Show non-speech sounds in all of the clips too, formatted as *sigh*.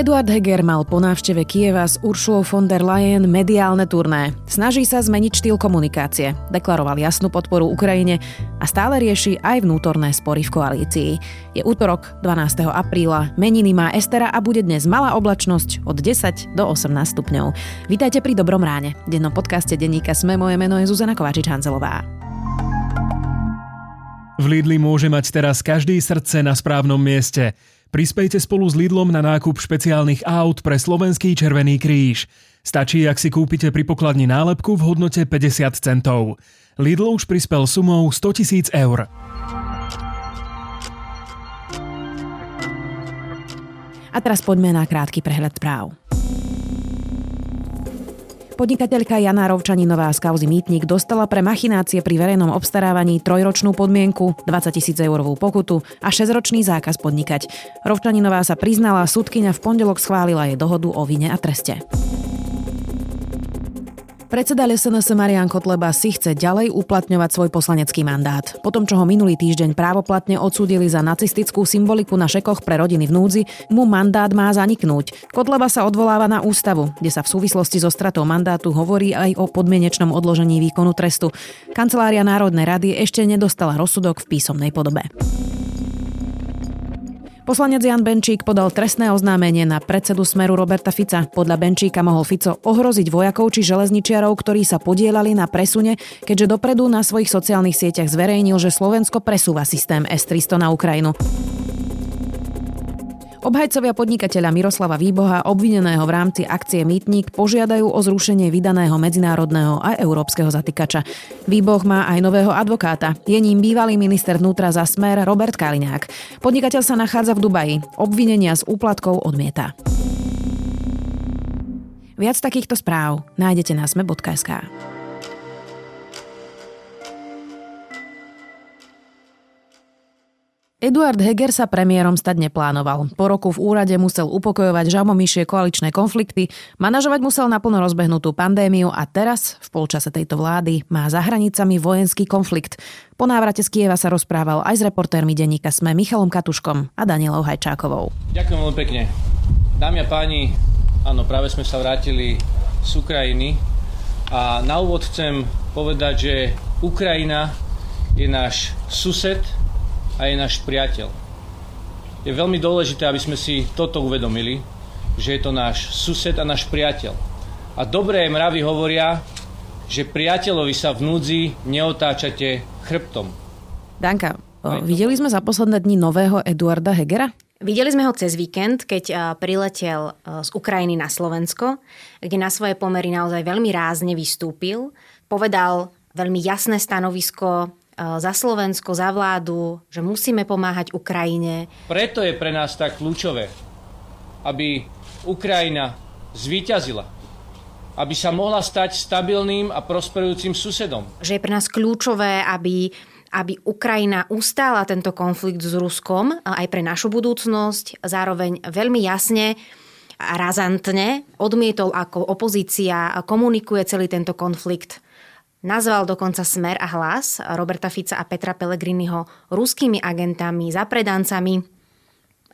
Eduard Heger mal po návšteve Kieva s Uršulou von der Leyen mediálne turné. Snaží sa zmeniť štýl komunikácie, deklaroval jasnú podporu Ukrajine a stále rieši aj vnútorné spory v koalícii. Je útorok 12. apríla, meniny má Estera a bude dnes malá oblačnosť od 10 do 18 stupňov. Vítajte pri Dobrom ráne. V dennom podcaste denníka Sme moje meno je Zuzana Kovačič-Hanzelová. V Lidli môže mať teraz každý srdce na správnom mieste. Prispejte spolu s Lidlom na nákup špeciálnych aut pre Slovenský Červený kríž. Stačí, ak si kúpite pri pokladni nálepku v hodnote 50 centov. Lidl už prispel sumou 100 tisíc eur. A teraz poďme na krátky prehľad práv. Podnikateľka Jana Rovčaninová z kauzy Mýtnik dostala pre machinácie pri verejnom obstarávaní trojročnú podmienku, 20 tisíc eurovú pokutu a 6-ročný zákaz podnikať. Rovčaninová sa priznala, súdkyňa v pondelok schválila jej dohodu o vine a treste. Predseda SNS Marian Kotleba si chce ďalej uplatňovať svoj poslanecký mandát. Po tom, čo ho minulý týždeň právoplatne odsúdili za nacistickú symboliku na šekoch pre rodiny v núdzi, mu mandát má zaniknúť. Kotleba sa odvoláva na ústavu, kde sa v súvislosti so stratou mandátu hovorí aj o podmienečnom odložení výkonu trestu. Kancelária Národnej rady ešte nedostala rozsudok v písomnej podobe. Poslanec Jan Benčík podal trestné oznámenie na predsedu Smeru Roberta Fica. Podľa Benčíka mohol Fico ohroziť vojakov či železničiarov, ktorí sa podielali na presune, keďže dopredu na svojich sociálnych sieťach zverejnil, že Slovensko presúva systém S-300 na Ukrajinu. Obhajcovia podnikateľa Miroslava Výboha, obvineného v rámci akcie Mýtnik, požiadajú o zrušenie vydaného medzinárodného a európskeho zatýkača. Výboh má aj nového advokáta. Je ním bývalý minister vnútra za smer Robert Kaliňák. Podnikateľ sa nachádza v Dubaji. Obvinenia z úplatkov odmieta. Viac takýchto správ nájdete na sme.sk. Eduard Heger sa premiérom stať neplánoval. Po roku v úrade musel upokojovať žabomyšie koaličné konflikty, manažovať musel naplno rozbehnutú pandémiu a teraz, v polčase tejto vlády, má za hranicami vojenský konflikt. Po návrate z Kieva sa rozprával aj s reportérmi denníka SME Michalom Katuškom a Danielou Hajčákovou. Ďakujem veľmi pekne. Dámy a páni, áno, práve sme sa vrátili z Ukrajiny a na úvod chcem povedať, že Ukrajina je náš sused, a je náš priateľ. Je veľmi dôležité, aby sme si toto uvedomili, že je to náš sused a náš priateľ. A dobré mravy hovoria, že priateľovi sa v núdzi neotáčate chrbtom. Danka, videli sme za posledné dni nového Eduarda Hegera? Videli sme ho cez víkend, keď priletel z Ukrajiny na Slovensko, kde na svoje pomery naozaj veľmi rázne vystúpil. Povedal veľmi jasné stanovisko za Slovensko, za vládu, že musíme pomáhať Ukrajine. Preto je pre nás tak kľúčové, aby Ukrajina zvíťazila, aby sa mohla stať stabilným a prosperujúcim susedom. Že je pre nás kľúčové, aby aby Ukrajina ustála tento konflikt s Ruskom aj pre našu budúcnosť. Zároveň veľmi jasne a razantne odmietol, ako opozícia komunikuje celý tento konflikt Nazval dokonca Smer a hlas Roberta Fica a Petra Pellegriniho ruskými agentami, zapredancami.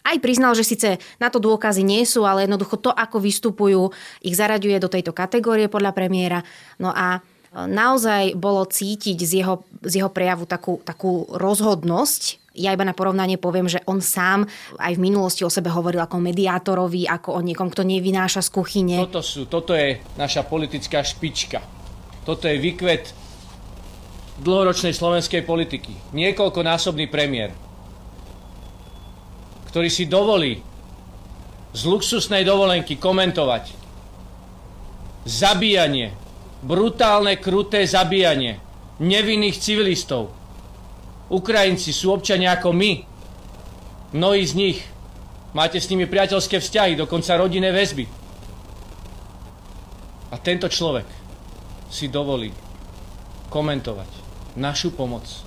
Aj priznal, že síce na to dôkazy nie sú, ale jednoducho to, ako vystupujú, ich zaraďuje do tejto kategórie podľa premiéra. No a naozaj bolo cítiť z jeho, z jeho prejavu takú, takú rozhodnosť. Ja iba na porovnanie poviem, že on sám aj v minulosti o sebe hovoril ako mediátorovi, ako o niekom, kto nevynáša z kuchyne. Toto, sú, toto je naša politická špička toto je vykvet dlhoročnej slovenskej politiky. Niekoľkonásobný premiér, ktorý si dovolí z luxusnej dovolenky komentovať zabíjanie, brutálne, kruté zabíjanie nevinných civilistov. Ukrajinci sú občania ako my. Mnohí z nich máte s nimi priateľské vzťahy, dokonca rodinné väzby. A tento človek si dovolí komentovať našu pomoc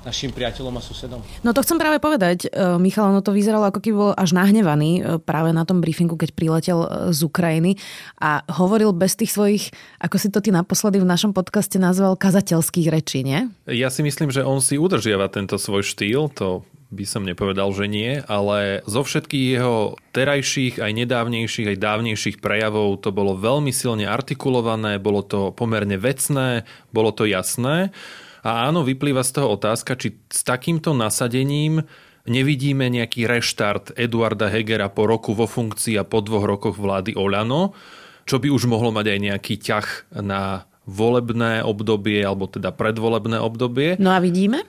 našim priateľom a susedom. No to chcem práve povedať, e, Michal, ono to vyzeralo ako keby bol až nahnevaný e, práve na tom briefingu, keď priletel e, z Ukrajiny a hovoril bez tých svojich, ako si to ty naposledy v našom podcaste nazval, kazateľských rečí, nie? Ja si myslím, že on si udržiava tento svoj štýl, to by som nepovedal, že nie, ale zo všetkých jeho terajších, aj nedávnejších, aj dávnejších prejavov to bolo veľmi silne artikulované, bolo to pomerne vecné, bolo to jasné. A áno, vyplýva z toho otázka, či s takýmto nasadením nevidíme nejaký reštart Eduarda Hegera po roku vo funkcii a po dvoch rokoch vlády Oľano, čo by už mohlo mať aj nejaký ťah na volebné obdobie, alebo teda predvolebné obdobie. No a vidíme?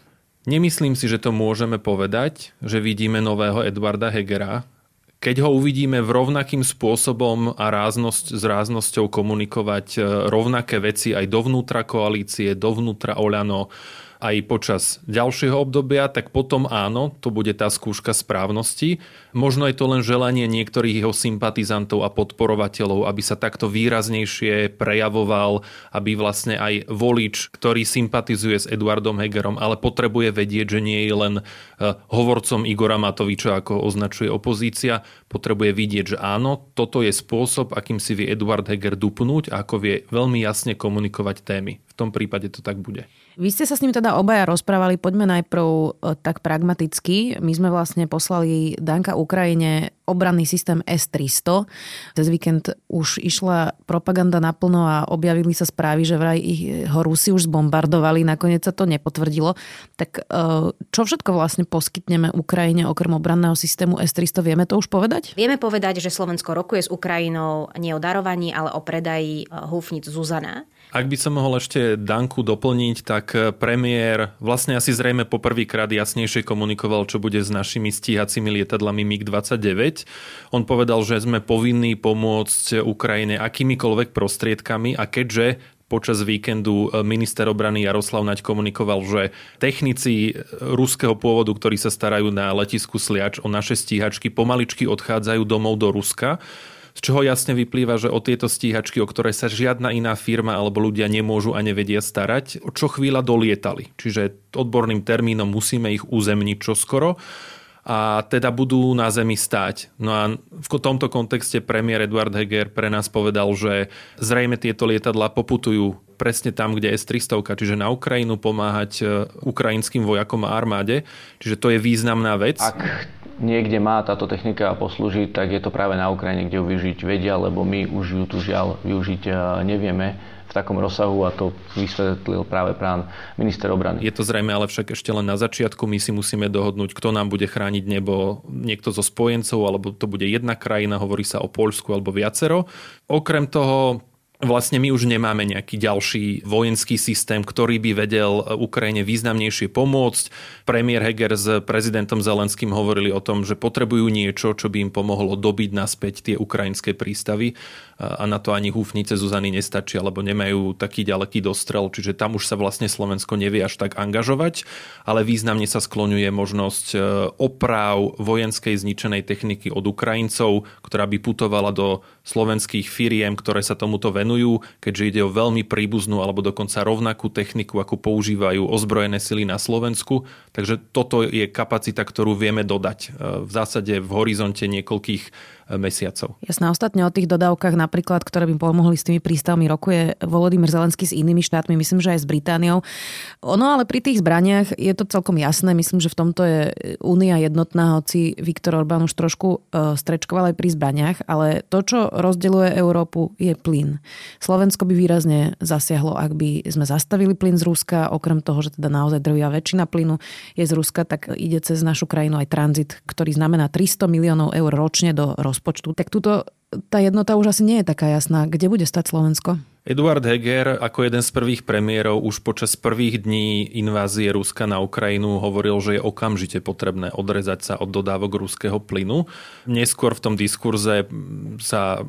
Nemyslím si, že to môžeme povedať, že vidíme nového Edvarda Hegera. Keď ho uvidíme v rovnakým spôsobom a ráznosť, s ráznosťou komunikovať e, rovnaké veci aj dovnútra koalície, dovnútra Oľano, aj počas ďalšieho obdobia, tak potom áno, to bude tá skúška správnosti. Možno je to len želanie niektorých jeho sympatizantov a podporovateľov, aby sa takto výraznejšie prejavoval, aby vlastne aj volič, ktorý sympatizuje s Eduardom Hegerom, ale potrebuje vedieť, že nie je len eh, hovorcom Igora Matoviča, ako označuje opozícia, potrebuje vidieť, že áno, toto je spôsob, akým si vie Eduard Heger dupnúť a ako vie veľmi jasne komunikovať témy. V tom prípade to tak bude. Vy ste sa s ním teda obaja rozprávali, poďme najprv e, tak pragmaticky. My sme vlastne poslali Danka Ukrajine obranný systém S-300. Cez víkend už išla propaganda naplno a objavili sa správy, že vraj ich ho Rusi už zbombardovali, nakoniec sa to nepotvrdilo. Tak e, čo všetko vlastne poskytneme Ukrajine okrem obranného systému S-300? Vieme to už povedať? Vieme povedať, že Slovensko rokuje s Ukrajinou nie o darovaní, ale o predaji e, húfnic Zuzana. Ak by som mohol ešte Danku doplniť, tak premiér vlastne asi zrejme poprvýkrát jasnejšie komunikoval, čo bude s našimi stíhacími lietadlami MiG-29. On povedal, že sme povinní pomôcť Ukrajine akýmikoľvek prostriedkami a keďže počas víkendu minister obrany Jaroslav Naď komunikoval, že technici ruského pôvodu, ktorí sa starajú na letisku Sliač o naše stíhačky, pomaličky odchádzajú domov do Ruska z čoho jasne vyplýva, že o tieto stíhačky, o ktoré sa žiadna iná firma alebo ľudia nemôžu a nevedia starať, čo chvíľa dolietali. Čiže odborným termínom musíme ich uzemniť čoskoro a teda budú na zemi stáť. No a v tomto kontexte premiér Eduard Heger pre nás povedal, že zrejme tieto lietadla poputujú presne tam, kde je S-300, čiže na Ukrajinu pomáhať e, ukrajinským vojakom a armáde. Čiže to je významná vec. Ak niekde má táto technika poslúžiť, tak je to práve na Ukrajine, kde ju využiť vedia, lebo my už ju tu žiaľ využiť e, nevieme v takom rozsahu a to vysvetlil práve pán minister obrany. Je to zrejme ale však ešte len na začiatku. My si musíme dohodnúť, kto nám bude chrániť nebo, niekto zo spojencov, alebo to bude jedna krajina, hovorí sa o Poľsku alebo viacero. Okrem toho Vlastne my už nemáme nejaký ďalší vojenský systém, ktorý by vedel Ukrajine významnejšie pomôcť. Premiér Heger s prezidentom Zelenským hovorili o tom, že potrebujú niečo, čo by im pomohlo dobiť naspäť tie ukrajinské prístavy a na to ani húfnice Zuzany nestačí, alebo nemajú taký ďaleký dostrel, čiže tam už sa vlastne Slovensko nevie až tak angažovať, ale významne sa skloňuje možnosť e, oprav vojenskej zničenej techniky od Ukrajincov, ktorá by putovala do slovenských firiem, ktoré sa tomuto venujú, keďže ide o veľmi príbuznú alebo dokonca rovnakú techniku, ako používajú ozbrojené sily na Slovensku. Takže toto je kapacita, ktorú vieme dodať e, v zásade v horizonte niekoľkých mesiacov. Jasné, ostatne o tých dodávkach napríklad, ktoré by pomohli s tými prístavmi, rokuje Volodymyr Zelenský s inými štátmi, myslím, že aj s Britániou. Ono ale pri tých zbraniach je to celkom jasné, myslím, že v tomto je únia jednotná, hoci Viktor Orbán už trošku e, strečkoval aj pri zbraniach, ale to, čo rozdeľuje Európu, je plyn. Slovensko by výrazne zasiahlo, ak by sme zastavili plyn z Ruska, okrem toho, že teda naozaj drvia väčšina plynu je z Ruska, tak ide cez našu krajinu aj tranzit, ktorý znamená 300 miliónov eur ročne do rozpočtu rozpočtu. Tak túto tá jednota už asi nie je taká jasná. Kde bude stať Slovensko? Eduard Heger ako jeden z prvých premiérov už počas prvých dní invázie Ruska na Ukrajinu hovoril, že je okamžite potrebné odrezať sa od dodávok ruského plynu. Neskôr v tom diskurze sa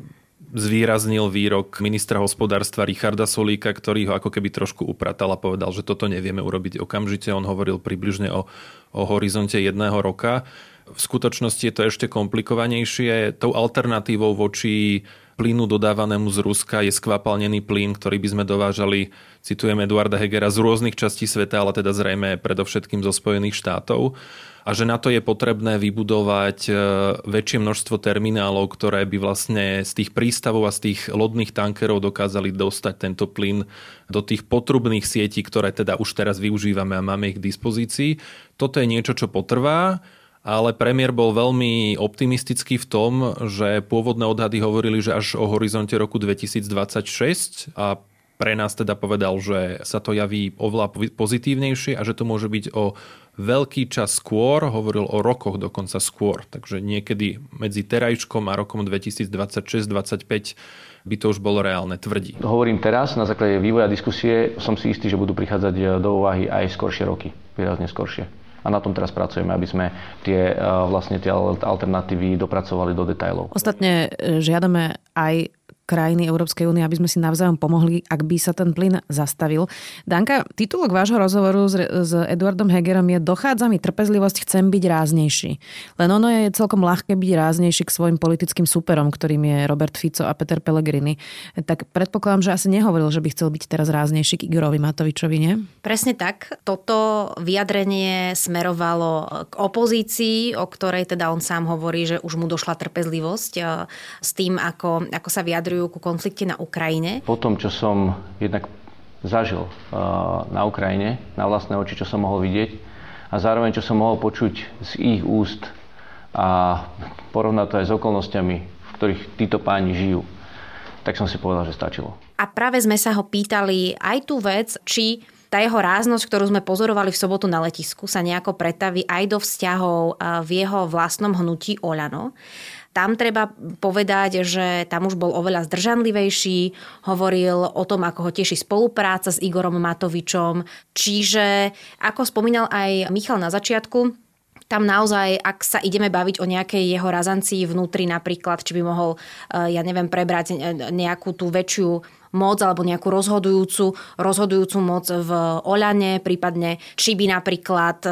zvýraznil výrok ministra hospodárstva Richarda Solíka, ktorý ho ako keby trošku upratal a povedal, že toto nevieme urobiť okamžite. On hovoril približne o, o horizonte jedného roka. V skutočnosti je to ešte komplikovanejšie. Tou alternatívou voči plynu dodávanému z Ruska je skvapalnený plyn, ktorý by sme dovážali, citujem Eduarda Hegera, z rôznych častí sveta, ale teda zrejme predovšetkým zo Spojených štátov a že na to je potrebné vybudovať e, väčšie množstvo terminálov, ktoré by vlastne z tých prístavov a z tých lodných tankerov dokázali dostať tento plyn do tých potrubných sietí, ktoré teda už teraz využívame a máme ich k dispozícii. Toto je niečo, čo potrvá ale premiér bol veľmi optimistický v tom, že pôvodné odhady hovorili, že až o horizonte roku 2026 a pre nás teda povedal, že sa to javí oveľa pozitívnejšie a že to môže byť o veľký čas skôr, hovoril o rokoch dokonca skôr. Takže niekedy medzi terajškom a rokom 2026-2025 by to už bolo reálne, tvrdí. Hovorím teraz, na základe vývoja diskusie som si istý, že budú prichádzať do úvahy aj skoršie roky, výrazne skoršie. A na tom teraz pracujeme, aby sme tie, e, vlastne tie alternatívy dopracovali do detajlov. Ostatne e, žiadame aj krajiny Európskej únie, aby sme si navzájom pomohli, ak by sa ten plyn zastavil. Danka, titulok vášho rozhovoru s, s Eduardom Hegerom je Dochádza mi trpezlivosť, chcem byť ráznejší. Len ono je celkom ľahké byť ráznejší k svojim politickým superom, ktorým je Robert Fico a Peter Pellegrini. Tak predpokladám, že asi nehovoril, že by chcel byť teraz ráznejší k Igorovi Matovičovi, nie? Presne tak. Toto vyjadrenie smerovalo k opozícii, o ktorej teda on sám hovorí, že už mu došla trpezlivosť eh, s tým, ako, ako sa vyjadruje vyjadrujú ku konflikte na Ukrajine? Po tom, čo som jednak zažil na Ukrajine, na vlastné oči, čo som mohol vidieť a zároveň, čo som mohol počuť z ich úst a porovnať to aj s okolnostiami, v ktorých títo páni žijú, tak som si povedal, že stačilo. A práve sme sa ho pýtali aj tú vec, či tá jeho ráznosť, ktorú sme pozorovali v sobotu na letisku, sa nejako pretaví aj do vzťahov v jeho vlastnom hnutí Olano. Tam treba povedať, že tam už bol oveľa zdržanlivejší, hovoril o tom, ako ho teší spolupráca s Igorom Matovičom. Čiže, ako spomínal aj Michal na začiatku, tam naozaj, ak sa ideme baviť o nejakej jeho razancii vnútri napríklad, či by mohol, eh, ja neviem, prebrať nejakú tú väčšiu moc alebo nejakú rozhodujúcu, rozhodujúcu moc v Oľane, prípadne či by napríklad e,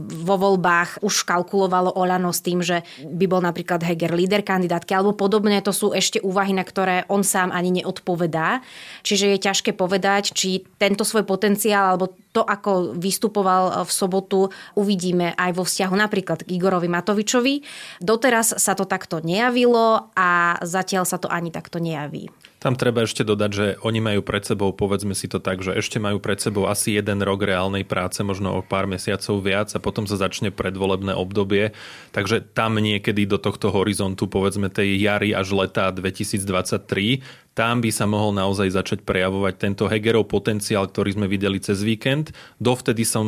vo voľbách už kalkulovalo Oľano s tým, že by bol napríklad Heger líder kandidátky alebo podobne. To sú ešte úvahy, na ktoré on sám ani neodpovedá. Čiže je ťažké povedať, či tento svoj potenciál alebo to, ako vystupoval v sobotu, uvidíme aj vo vzťahu napríklad k Igorovi Matovičovi. Doteraz sa to takto nejavilo a zatiaľ sa to ani takto nejaví. Tam treba ešte dodať, že oni majú pred sebou, povedzme si to tak, že ešte majú pred sebou asi jeden rok reálnej práce, možno o pár mesiacov viac a potom sa začne predvolebné obdobie. Takže tam niekedy do tohto horizontu, povedzme tej jary až leta 2023, tam by sa mohol naozaj začať prejavovať tento Hegerov potenciál, ktorý sme videli cez víkend. Dovtedy som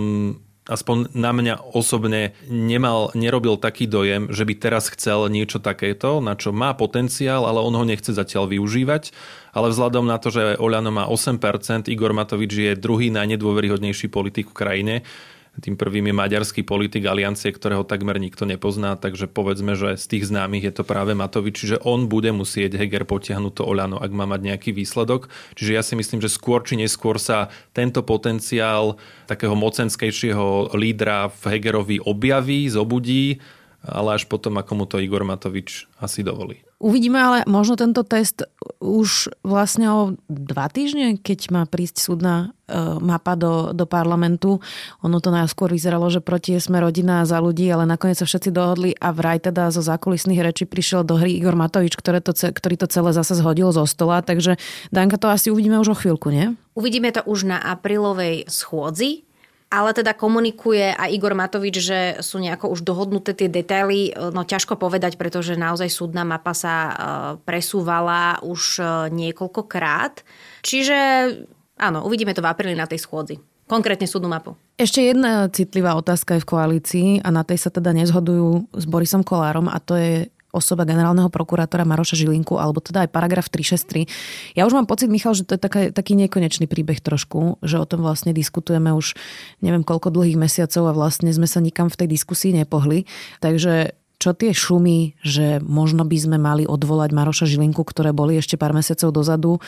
aspoň na mňa osobne nemal, nerobil taký dojem, že by teraz chcel niečo takéto, na čo má potenciál, ale on ho nechce zatiaľ využívať. Ale vzhľadom na to, že Oľano má 8%, Igor Matovič je druhý najnedôveryhodnejší politik v krajine, tým prvým je maďarský politik aliancie, ktorého takmer nikto nepozná, takže povedzme, že z tých známych je to práve Matovič, čiže on bude musieť Heger potiahnuť to Oľano, ak má mať nejaký výsledok. Čiže ja si myslím, že skôr či neskôr sa tento potenciál takého mocenskejšieho lídra v Hegerovi objaví, zobudí, ale až potom, ako mu to Igor Matovič asi dovolí. Uvidíme ale možno tento test už vlastne o dva týždne, keď má prísť súdna e, mapa do, do parlamentu. Ono to najskôr vyzeralo, že proti sme rodina za ľudí, ale nakoniec sa všetci dohodli a vraj teda zo zákulisných rečí prišiel do hry Igor Matovič, ktoré to, ktorý to celé zase zhodil zo stola. Takže Danka, to asi uvidíme už o chvíľku, nie? Uvidíme to už na aprílovej schôdzi ale teda komunikuje aj Igor Matovič, že sú nejako už dohodnuté tie detaily. No ťažko povedať, pretože naozaj súdna mapa sa e, presúvala už e, niekoľkokrát. Čiže áno, uvidíme to v apríli na tej schôdzi. Konkrétne súdnu mapu. Ešte jedna citlivá otázka je v koalícii a na tej sa teda nezhodujú s Borisom Kolárom a to je osoba generálneho prokurátora Maroša Žilinku, alebo teda aj paragraf 363. Ja už mám pocit, Michal, že to je taká, taký nekonečný príbeh trošku, že o tom vlastne diskutujeme už neviem koľko dlhých mesiacov a vlastne sme sa nikam v tej diskusii nepohli. Takže čo tie šumy, že možno by sme mali odvolať Maroša Žilinku, ktoré boli ešte pár mesiacov dozadu,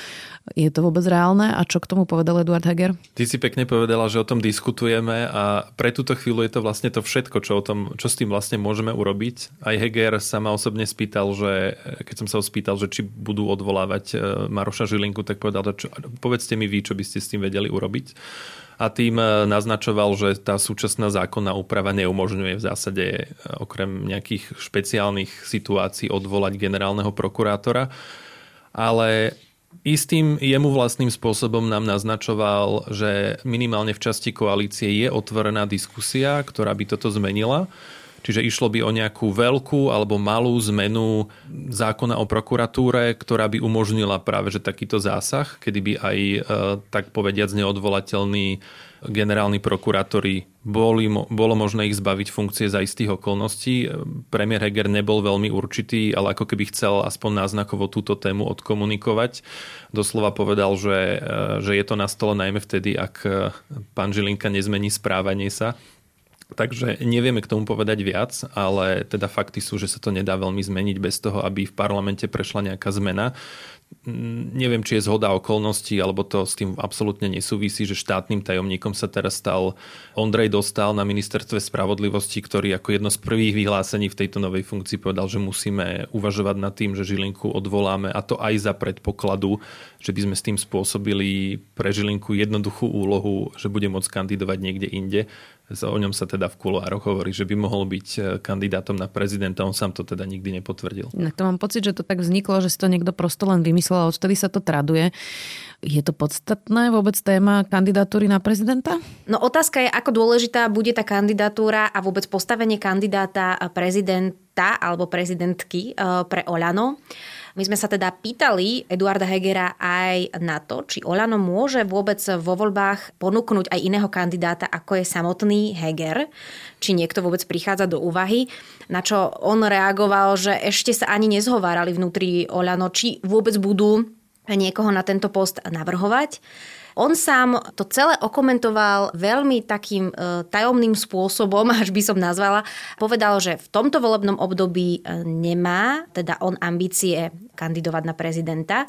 je to vôbec reálne? A čo k tomu povedal Eduard Heger? Ty si pekne povedala, že o tom diskutujeme a pre túto chvíľu je to vlastne to všetko, čo, o tom, čo s tým vlastne môžeme urobiť. Aj Heger sa ma osobne spýtal, že keď som sa ho spýtal, že či budú odvolávať e, Maroša Žilinku, tak povedal, že čo, povedzte mi vy, čo by ste s tým vedeli urobiť a tým e, naznačoval, že tá súčasná zákonná úprava neumožňuje v zásade e, okrem nejakých špeciálnych situácií odvolať generálneho prokurátora. Ale istým jemu vlastným spôsobom nám naznačoval, že minimálne v časti koalície je otvorená diskusia, ktorá by toto zmenila Čiže išlo by o nejakú veľkú alebo malú zmenu zákona o prokuratúre, ktorá by umožnila práve že takýto zásah, kedy by aj e, tak povediac neodvolateľní generálni prokurátori boli, bolo možné ich zbaviť funkcie za istých okolností. Premiér Heger nebol veľmi určitý, ale ako keby chcel aspoň náznakovo túto tému odkomunikovať. Doslova povedal, že, e, že je to na stole najmä vtedy, ak e, pán Žilinka nezmení správanie sa Takže nevieme k tomu povedať viac, ale teda fakty sú, že sa to nedá veľmi zmeniť bez toho, aby v parlamente prešla nejaká zmena. Mm, neviem, či je zhoda okolností, alebo to s tým absolútne nesúvisí, že štátnym tajomníkom sa teraz stal Ondrej Dostal na ministerstve spravodlivosti, ktorý ako jedno z prvých vyhlásení v tejto novej funkcii povedal, že musíme uvažovať nad tým, že Žilinku odvoláme a to aj za predpokladu, že by sme s tým spôsobili pre Žilinku jednoduchú úlohu, že bude môcť kandidovať niekde inde O ňom sa teda v kuloároch hovorí, že by mohol byť e, kandidátom na prezidenta. On sám to teda nikdy nepotvrdil. Na to mám pocit, že to tak vzniklo, že si to niekto prosto len vymyslel a odtedy sa to traduje. Je to podstatné vôbec téma kandidatúry na prezidenta? No otázka je, ako dôležitá bude tá kandidatúra a vôbec postavenie kandidáta prezidenta alebo prezidentky e, pre Olano. My sme sa teda pýtali Eduarda Hegera aj na to, či Olano môže vôbec vo voľbách ponúknuť aj iného kandidáta, ako je samotný Heger, či niekto vôbec prichádza do úvahy, na čo on reagoval, že ešte sa ani nezhovárali vnútri Olano, či vôbec budú niekoho na tento post navrhovať. On sám to celé okomentoval veľmi takým e, tajomným spôsobom, *laughs* až by som nazvala. Povedal, že v tomto volebnom období e, nemá, teda on ambície kandidovať na prezidenta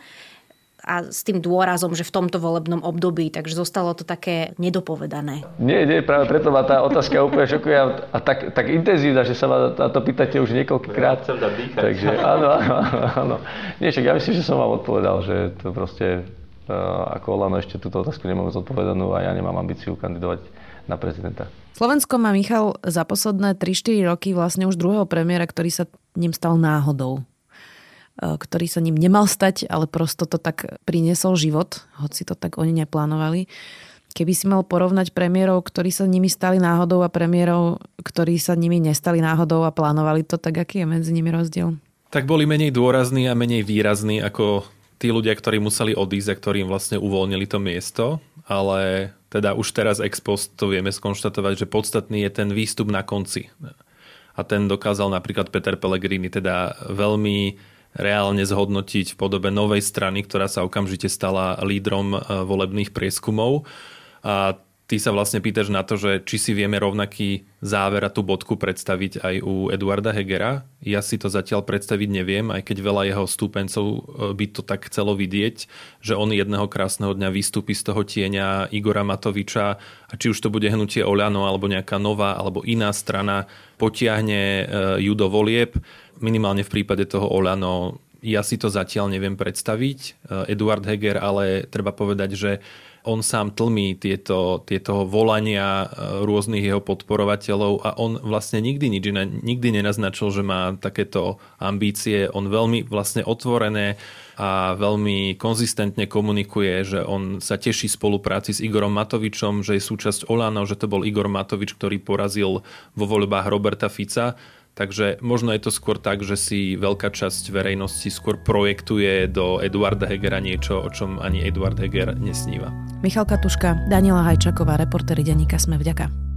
a s tým dôrazom, že v tomto volebnom období, takže zostalo to také nedopovedané. Nie, nie, práve preto ma tá otázka úplne šokuje a, tak, tak intenzívna, že sa ma na to pýtate už niekoľkokrát. Ja takže áno, áno, áno. Nie, však ja myslím, že som vám odpovedal, že to proste ako Olano ešte túto otázku nemám zodpovedanú a ja nemám ambíciu kandidovať na prezidenta. Slovensko má Michal za posledné 3-4 roky vlastne už druhého premiéra, ktorý sa ním stal náhodou eh, ktorý sa ním nemal stať, ale prosto to tak priniesol život, hoci to tak oni neplánovali. Keby si mal porovnať premiérov, ktorí sa nimi stali náhodou a premiérov, ktorí sa nimi nestali náhodou a plánovali to, tak aký je medzi nimi rozdiel? Tak boli menej dôrazní a menej výrazní ako tí ľudia, ktorí museli odísť a ktorým vlastne uvoľnili to miesto, ale teda už teraz ex post to vieme skonštatovať, že podstatný je ten výstup na konci. A ten dokázal napríklad Peter Pellegrini teda veľmi reálne zhodnotiť v podobe novej strany, ktorá sa okamžite stala lídrom eh, volebných prieskumov. A ty sa vlastne pýtaš na to, že či si vieme rovnaký záver a tú bodku predstaviť aj u Eduarda Hegera. Ja si to zatiaľ predstaviť neviem, aj keď veľa jeho stúpencov e, by to tak chcelo vidieť, že on jedného krásneho dňa vystúpi z toho tieňa Igora Matoviča a či už to bude hnutie Oľano alebo nejaká nová alebo iná strana potiahne e, ju do volieb. Minimálne v prípade toho Oľano ja si to zatiaľ neviem predstaviť. E, Eduard Heger, ale treba povedať, že on sám tlmí tieto, tieto volania e, rôznych jeho podporovateľov a on vlastne nikdy nič nikdy nenaznačil, že má takéto ambície. On veľmi vlastne otvorené a veľmi konzistentne komunikuje, že on sa teší spolupráci s Igorom Matovičom, že je súčasť Olano, že to bol Igor Matovič, ktorý porazil vo voľbách Roberta Fica Takže možno je to skôr tak, že si veľká časť verejnosti skôr projektuje do Eduarda Hegera niečo, o čom ani Eduard Heger nesníva. Michal Katuška, Daniela Hajčaková, reportéri denníka Sme vďaka.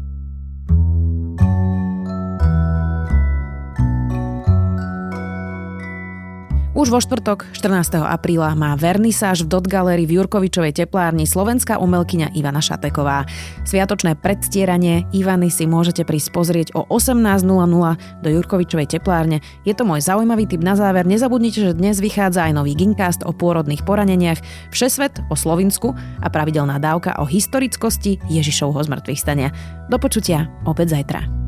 Už vo štvrtok, 14. apríla, má vernisáž v Dot Gallery v Jurkovičovej teplárni slovenská umelkyňa Ivana Šateková. Sviatočné predstieranie Ivany si môžete prísť pozrieť o 18.00 do Jurkovičovej teplárne. Je to môj zaujímavý tip na záver. Nezabudnite, že dnes vychádza aj nový Gincast o pôrodných poraneniach, Všesvet o Slovinsku a pravidelná dávka o historickosti Ježišovho zmrtvých stania. Do počutia opäť zajtra.